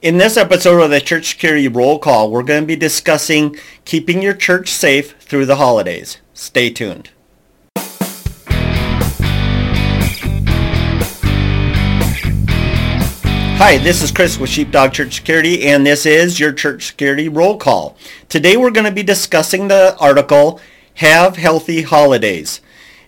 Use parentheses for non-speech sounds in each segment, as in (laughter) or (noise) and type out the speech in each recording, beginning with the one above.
In this episode of the Church Security Roll Call, we're going to be discussing keeping your church safe through the holidays. Stay tuned. Hi, this is Chris with Sheepdog Church Security, and this is your Church Security Roll Call. Today we're going to be discussing the article, Have Healthy Holidays.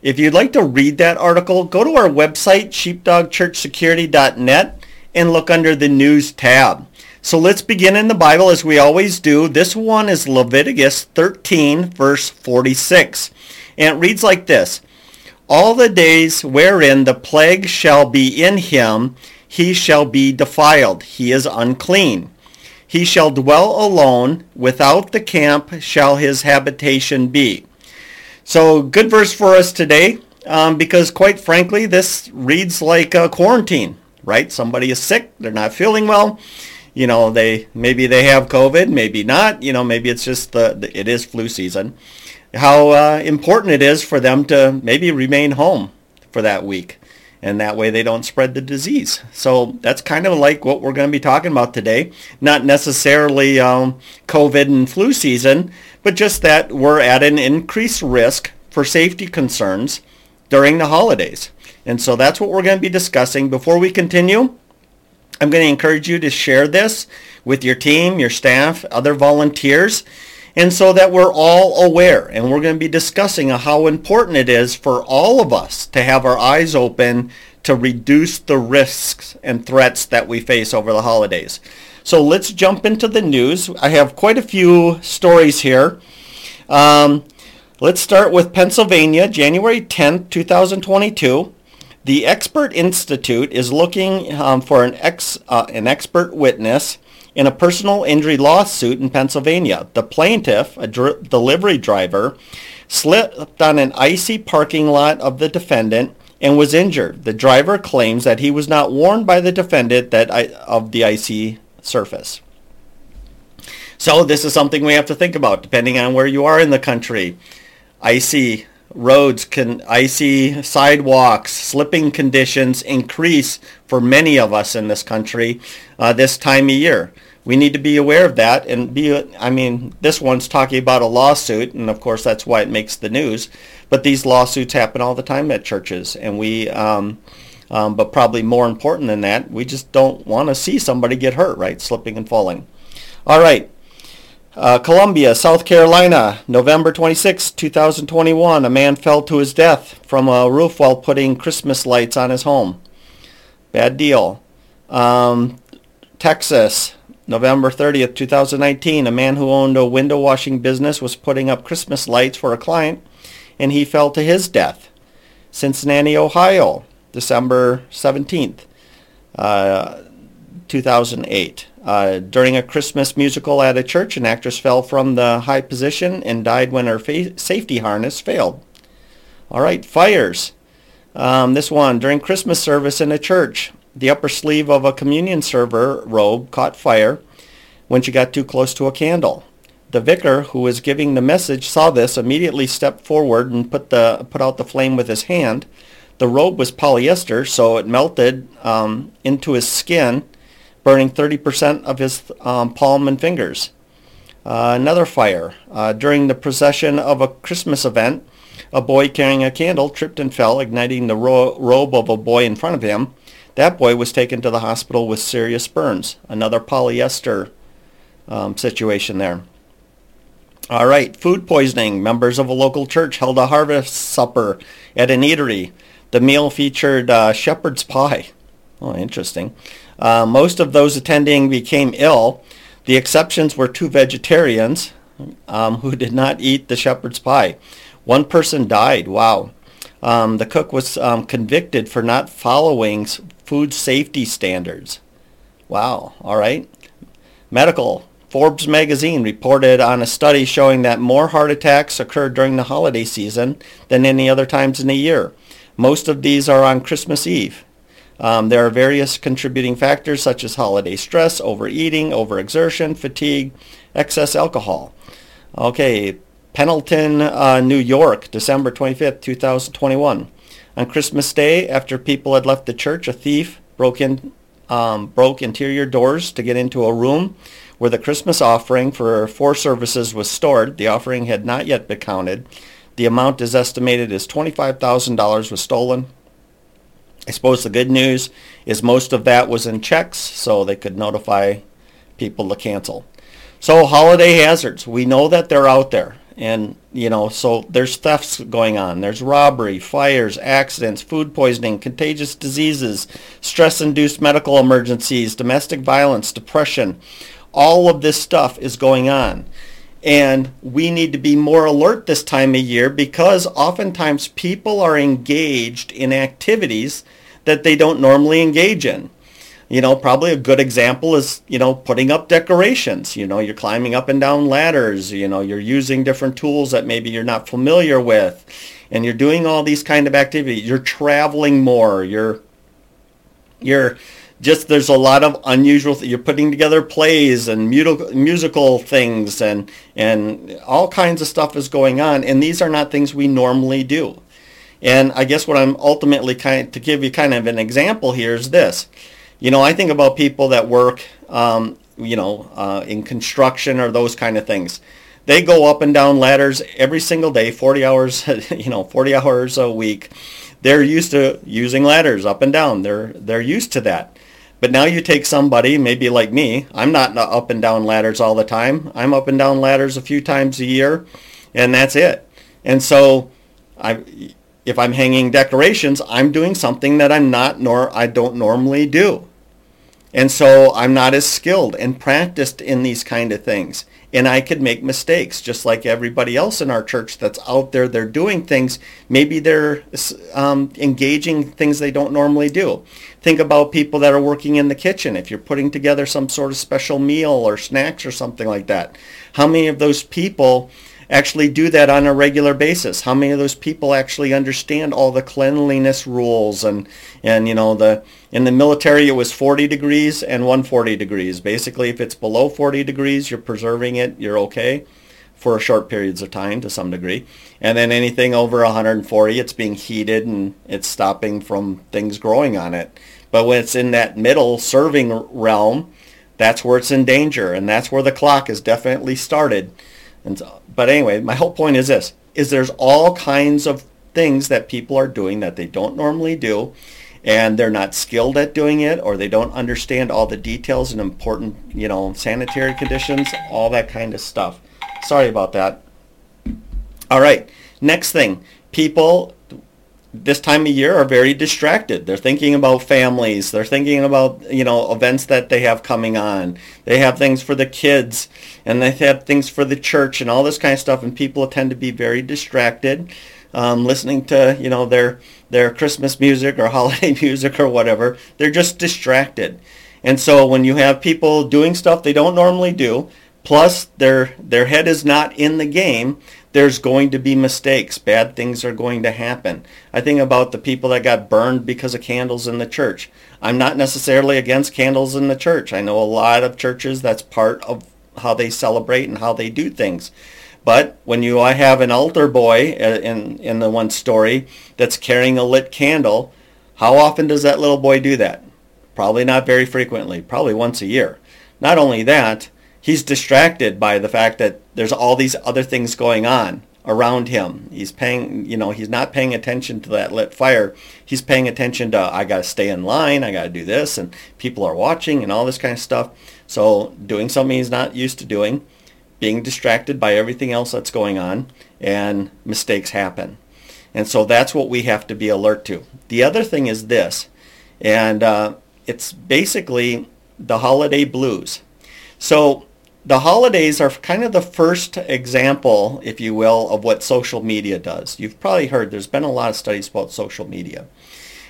If you'd like to read that article, go to our website, sheepdogchurchsecurity.net, and look under the News tab. So let's begin in the Bible as we always do. This one is Leviticus 13, verse 46. And it reads like this. All the days wherein the plague shall be in him, he shall be defiled. He is unclean. He shall dwell alone. Without the camp shall his habitation be. So good verse for us today um, because quite frankly, this reads like a quarantine, right? Somebody is sick. They're not feeling well. You know, they maybe they have COVID, maybe not. You know, maybe it's just the, the it is flu season. How uh, important it is for them to maybe remain home for that week and that way they don't spread the disease. So that's kind of like what we're going to be talking about today. Not necessarily um, COVID and flu season, but just that we're at an increased risk for safety concerns during the holidays. And so that's what we're going to be discussing. Before we continue, I'm going to encourage you to share this with your team, your staff, other volunteers, and so that we're all aware. And we're going to be discussing how important it is for all of us to have our eyes open to reduce the risks and threats that we face over the holidays. So let's jump into the news. I have quite a few stories here. Um, let's start with Pennsylvania, January 10th, 2022. The Expert Institute is looking um, for an, ex, uh, an expert witness in a personal injury lawsuit in Pennsylvania. The plaintiff, a dr- delivery driver, slipped on an icy parking lot of the defendant and was injured. The driver claims that he was not warned by the defendant that I, of the icy surface. So this is something we have to think about depending on where you are in the country. Icy roads can icy sidewalks slipping conditions increase for many of us in this country uh, this time of year. We need to be aware of that and be i mean this one's talking about a lawsuit and of course that's why it makes the news. But these lawsuits happen all the time at churches and we um, um, but probably more important than that we just don't want to see somebody get hurt right? Slipping and falling. All right uh, Columbia, South Carolina, November 26, 2021. A man fell to his death from a roof while putting Christmas lights on his home. Bad deal. Um, Texas, November 30th, 2019. A man who owned a window washing business was putting up Christmas lights for a client and he fell to his death. Cincinnati, Ohio, December 17th, uh, 2008. Uh, during a Christmas musical at a church, an actress fell from the high position and died when her fa- safety harness failed. All right, fires. Um, this one, during Christmas service in a church, the upper sleeve of a communion server robe caught fire when she got too close to a candle. The vicar, who was giving the message, saw this, immediately stepped forward and put, the, put out the flame with his hand. The robe was polyester, so it melted um, into his skin burning 30% of his um, palm and fingers. Uh, another fire. Uh, during the procession of a Christmas event, a boy carrying a candle tripped and fell, igniting the ro- robe of a boy in front of him. That boy was taken to the hospital with serious burns. Another polyester um, situation there. All right, food poisoning. Members of a local church held a harvest supper at an eatery. The meal featured uh, shepherd's pie. Oh, interesting. Uh, most of those attending became ill. The exceptions were two vegetarians um, who did not eat the shepherd's pie. One person died. Wow. Um, the cook was um, convicted for not following food safety standards. Wow. All right. Medical. Forbes magazine reported on a study showing that more heart attacks occur during the holiday season than any other times in the year. Most of these are on Christmas Eve. Um, there are various contributing factors such as holiday stress, overeating, overexertion, fatigue, excess alcohol. Okay, Pendleton, uh, New York, December 25th, 2021. On Christmas Day, after people had left the church, a thief broke in um, broke interior doors to get into a room where the Christmas offering for four services was stored. The offering had not yet been counted. The amount is estimated as $25,000 was stolen. I suppose the good news is most of that was in checks, so they could notify people to cancel. So holiday hazards, we know that they're out there. And, you know, so there's thefts going on. There's robbery, fires, accidents, food poisoning, contagious diseases, stress-induced medical emergencies, domestic violence, depression. All of this stuff is going on. And we need to be more alert this time of year because oftentimes people are engaged in activities that they don't normally engage in. You know, probably a good example is, you know, putting up decorations. You know, you're climbing up and down ladders. You know, you're using different tools that maybe you're not familiar with. And you're doing all these kind of activities. You're traveling more. You're, you're, just there's a lot of unusual th- you're putting together plays and musical musical things and and all kinds of stuff is going on and these are not things we normally do and i guess what i'm ultimately kind to give you kind of an example here is this. You know i think about people that work um, you know uh, in construction or those kind of things. They go up and down ladders every single day 40 hours (laughs) you know 40 hours a week. They're used to using ladders up and down. They're they're used to that. But now you take somebody, maybe like me, I'm not up and down ladders all the time. I'm up and down ladders a few times a year, and that's it. And so I, if I'm hanging decorations, I'm doing something that I'm not nor I don't normally do. And so I'm not as skilled and practiced in these kind of things and I could make mistakes just like everybody else in our church that's out there. They're doing things. Maybe they're um, engaging things they don't normally do. Think about people that are working in the kitchen. If you're putting together some sort of special meal or snacks or something like that, how many of those people actually do that on a regular basis? How many of those people actually understand all the cleanliness rules and and you know the in the military it was 40 degrees and 140 degrees. Basically, if it's below 40 degrees, you're preserving it, you're okay for short periods of time to some degree. And then anything over 140, it's being heated and it's stopping from things growing on it. But when it's in that middle serving realm, that's where it's in danger and that's where the clock is definitely started. And so, but anyway, my whole point is this, is there's all kinds of things that people are doing that they don't normally do and they're not skilled at doing it or they don't understand all the details and important, you know, sanitary conditions, all that kind of stuff. Sorry about that. All right, next thing. People this time of year are very distracted. They're thinking about families. They're thinking about, you know, events that they have coming on. They have things for the kids and they have things for the church and all this kind of stuff. And people tend to be very distracted, um, listening to, you know, their, their Christmas music or (laughs) holiday music or whatever. They're just distracted. And so when you have people doing stuff they don't normally do, plus their, their head is not in the game, there's going to be mistakes. Bad things are going to happen. I think about the people that got burned because of candles in the church. I'm not necessarily against candles in the church. I know a lot of churches that's part of how they celebrate and how they do things. But when you I have an altar boy uh, in, in the one story that's carrying a lit candle, how often does that little boy do that? Probably not very frequently, probably once a year. Not only that, he's distracted by the fact that there's all these other things going on around him. He's paying, you know, he's not paying attention to that lit fire. He's paying attention to, I got to stay in line, I got to do this, and people are watching and all this kind of stuff. So doing something he's not used to doing, being distracted by everything else that's going on, and mistakes happen. And so that's what we have to be alert to. The other thing is this, and uh, it's basically the holiday blues. So the holidays are kind of the first example, if you will, of what social media does. You've probably heard there's been a lot of studies about social media.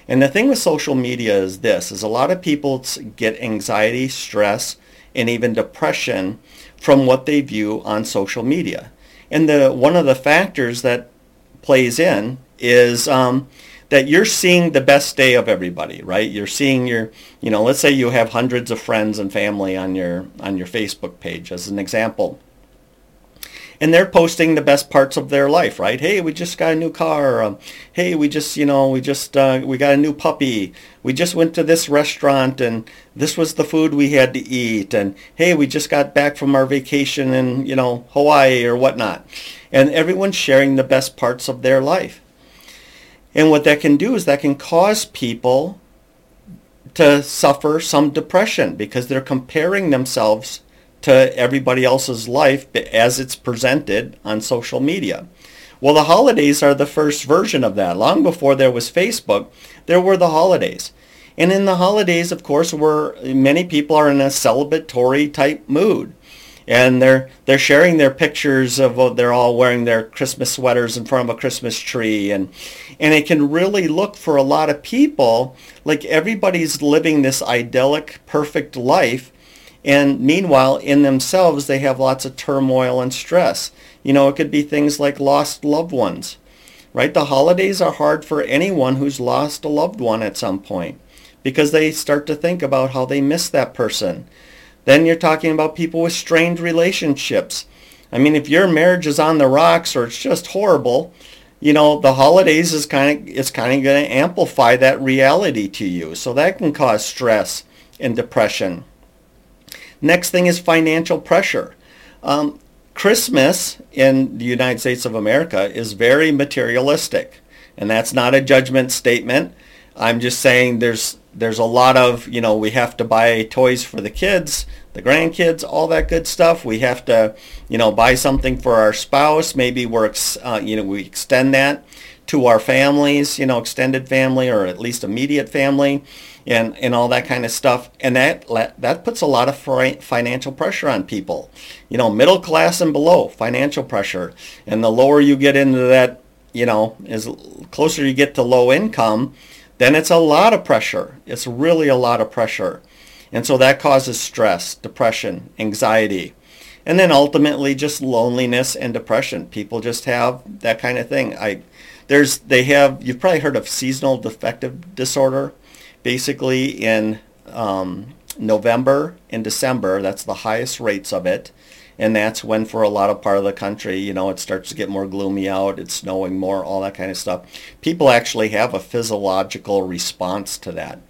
And the thing with social media is this, is a lot of people get anxiety, stress, and even depression from what they view on social media. And the one of the factors that plays in is um, that you're seeing the best day of everybody, right? You're seeing your, you know, let's say you have hundreds of friends and family on your on your Facebook page as an example. and they're posting the best parts of their life, right? Hey, we just got a new car. Um, hey, we just, you know, we just uh, we got a new puppy. We just went to this restaurant, and this was the food we had to eat. And hey, we just got back from our vacation in, you know, Hawaii or whatnot. And everyone's sharing the best parts of their life. And what that can do is that can cause people to suffer some depression because they're comparing themselves to everybody else's life as it's presented on social media. Well, the holidays are the first version of that. Long before there was Facebook, there were the holidays. And in the holidays, of course, where many people are in a celebratory type mood. And they're they're sharing their pictures of oh, they're all wearing their Christmas sweaters in front of a Christmas tree and and it can really look for a lot of people like everybody's living this idyllic perfect life and meanwhile, in themselves, they have lots of turmoil and stress. You know, it could be things like lost loved ones, right? The holidays are hard for anyone who's lost a loved one at some point because they start to think about how they miss that person. Then you're talking about people with strained relationships. I mean, if your marriage is on the rocks or it's just horrible, you know, the holidays is kind of it's kind of going to amplify that reality to you. So that can cause stress and depression. Next thing is financial pressure. Um, Christmas in the United States of America is very materialistic, and that's not a judgment statement. I'm just saying there's there's a lot of you know we have to buy toys for the kids, the grandkids, all that good stuff. We have to you know buy something for our spouse. Maybe we're uh, you know we extend that to our families, you know, extended family or at least immediate family and, and all that kind of stuff. And that, that puts a lot of financial pressure on people. You know, middle class and below, financial pressure. And the lower you get into that, you know, as closer you get to low income, then it's a lot of pressure. It's really a lot of pressure. And so that causes stress, depression, anxiety, and then ultimately just loneliness and depression. People just have that kind of thing. I, there's, they have, you've probably heard of seasonal affective disorder basically in um, November and December, that's the highest rates of it. And that's when for a lot of part of the country, you know, it starts to get more gloomy out, it's snowing more, all that kind of stuff. People actually have a physiological response to that.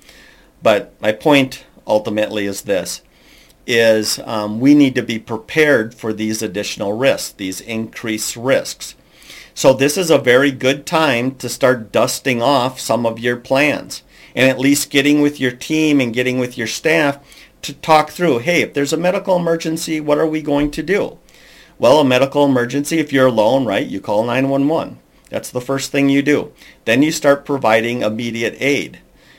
But my point ultimately is this, is um, we need to be prepared for these additional risks, these increased risks. So this is a very good time to start dusting off some of your plans and at least getting with your team and getting with your staff to talk through, hey, if there's a medical emergency, what are we going to do? Well, a medical emergency, if you're alone, right, you call 911. That's the first thing you do. Then you start providing immediate aid.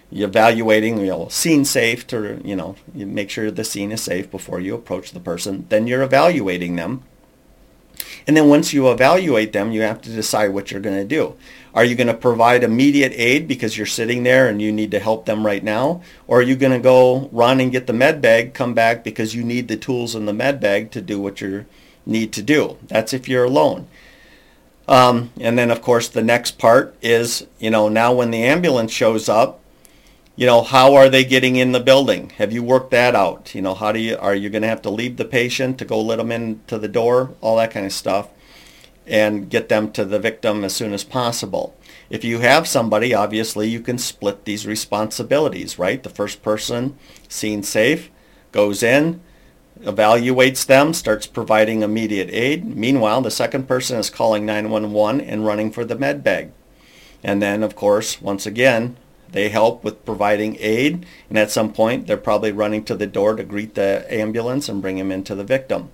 You're evaluating, you know, scene safe to, you know, you make sure the scene is safe before you approach the person. Then you're evaluating them. And then once you evaluate them, you have to decide what you're going to do. Are you going to provide immediate aid because you're sitting there and you need to help them right now? Or are you going to go run and get the med bag, come back because you need the tools in the med bag to do what you need to do? That's if you're alone. Um, and then, of course, the next part is, you know, now when the ambulance shows up, you know, how are they getting in the building? Have you worked that out? You know, how do you, are you going to have to leave the patient to go let them into the door? All that kind of stuff and get them to the victim as soon as possible. If you have somebody, obviously you can split these responsibilities, right? The first person, scene safe, goes in, evaluates them, starts providing immediate aid. Meanwhile, the second person is calling 911 and running for the med bag. And then, of course, once again, they help with providing aid, and at some point, they're probably running to the door to greet the ambulance and bring him into the victim.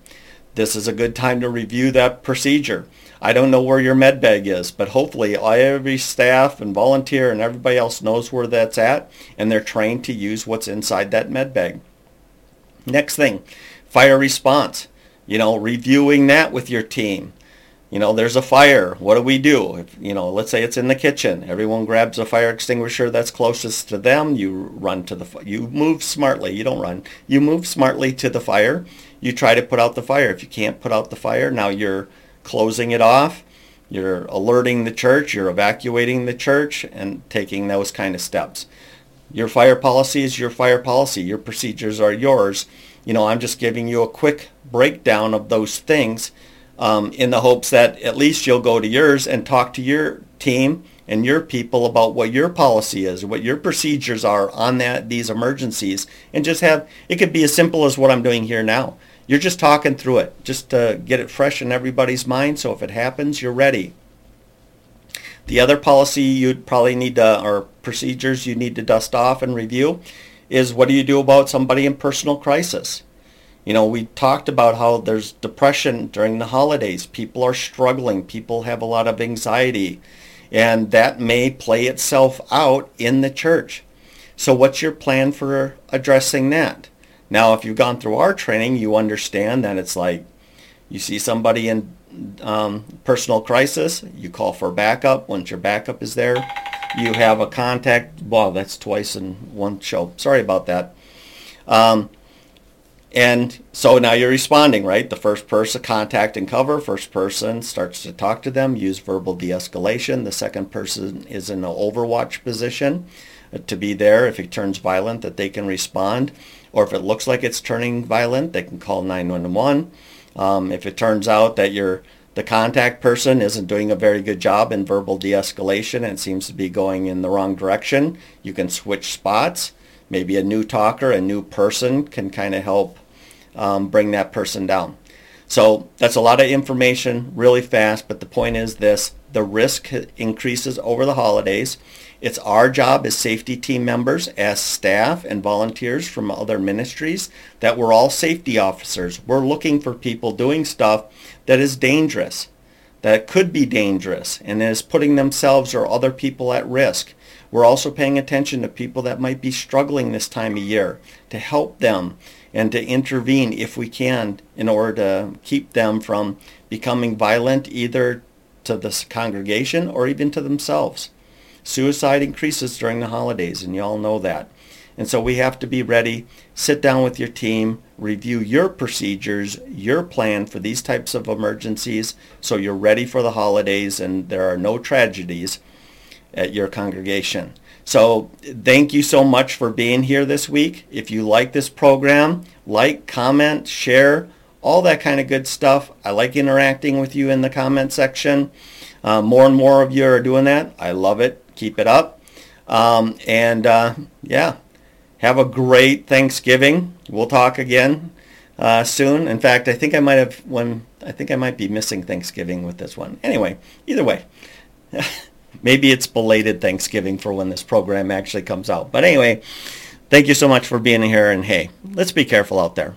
This is a good time to review that procedure. I don't know where your med bag is, but hopefully every staff and volunteer and everybody else knows where that's at and they're trained to use what's inside that med bag. Next thing, fire response. You know, reviewing that with your team. You know, there's a fire. What do we do? If, you know, let's say it's in the kitchen. Everyone grabs a fire extinguisher that's closest to them. You run to the you move smartly. You don't run. You move smartly to the fire. You try to put out the fire. If you can't put out the fire, now you're closing it off, you're alerting the church, you're evacuating the church, and taking those kind of steps. Your fire policy is your fire policy. Your procedures are yours. You know, I'm just giving you a quick breakdown of those things um, in the hopes that at least you'll go to yours and talk to your team and your people about what your policy is, what your procedures are on that these emergencies, and just have it could be as simple as what I'm doing here now. You're just talking through it, just to get it fresh in everybody's mind. So if it happens, you're ready. The other policy you'd probably need to, or procedures you need to dust off and review, is what do you do about somebody in personal crisis? You know, we talked about how there's depression during the holidays. People are struggling. People have a lot of anxiety. And that may play itself out in the church. So what's your plan for addressing that? Now, if you've gone through our training, you understand that it's like you see somebody in um, personal crisis, you call for backup. Once your backup is there, you have a contact. Wow, that's twice in one show. Sorry about that. Um, and so now you're responding, right? The first person contact and cover. First person starts to talk to them, use verbal de-escalation. The second person is in an overwatch position uh, to be there if it turns violent that they can respond. Or if it looks like it's turning violent, they can call 911. Um, if it turns out that you're the contact person isn't doing a very good job in verbal de-escalation and seems to be going in the wrong direction, you can switch spots maybe a new talker, a new person can kind of help um, bring that person down. So that's a lot of information really fast, but the point is this, the risk increases over the holidays. It's our job as safety team members, as staff and volunteers from other ministries, that we're all safety officers. We're looking for people doing stuff that is dangerous, that could be dangerous, and is putting themselves or other people at risk. We're also paying attention to people that might be struggling this time of year to help them and to intervene if we can in order to keep them from becoming violent either to the congregation or even to themselves. Suicide increases during the holidays and you all know that. And so we have to be ready, sit down with your team, review your procedures, your plan for these types of emergencies so you're ready for the holidays and there are no tragedies at your congregation. So thank you so much for being here this week. If you like this program, like, comment, share, all that kind of good stuff. I like interacting with you in the comment section. Uh, more and more of you are doing that. I love it. Keep it up. Um, and uh, yeah, have a great Thanksgiving. We'll talk again uh, soon. In fact, I think I might have when I think I might be missing Thanksgiving with this one. Anyway, either way. (laughs) maybe it's belated Thanksgiving for when this program actually comes out. But anyway, thank you so much for being here. And hey, let's be careful out there.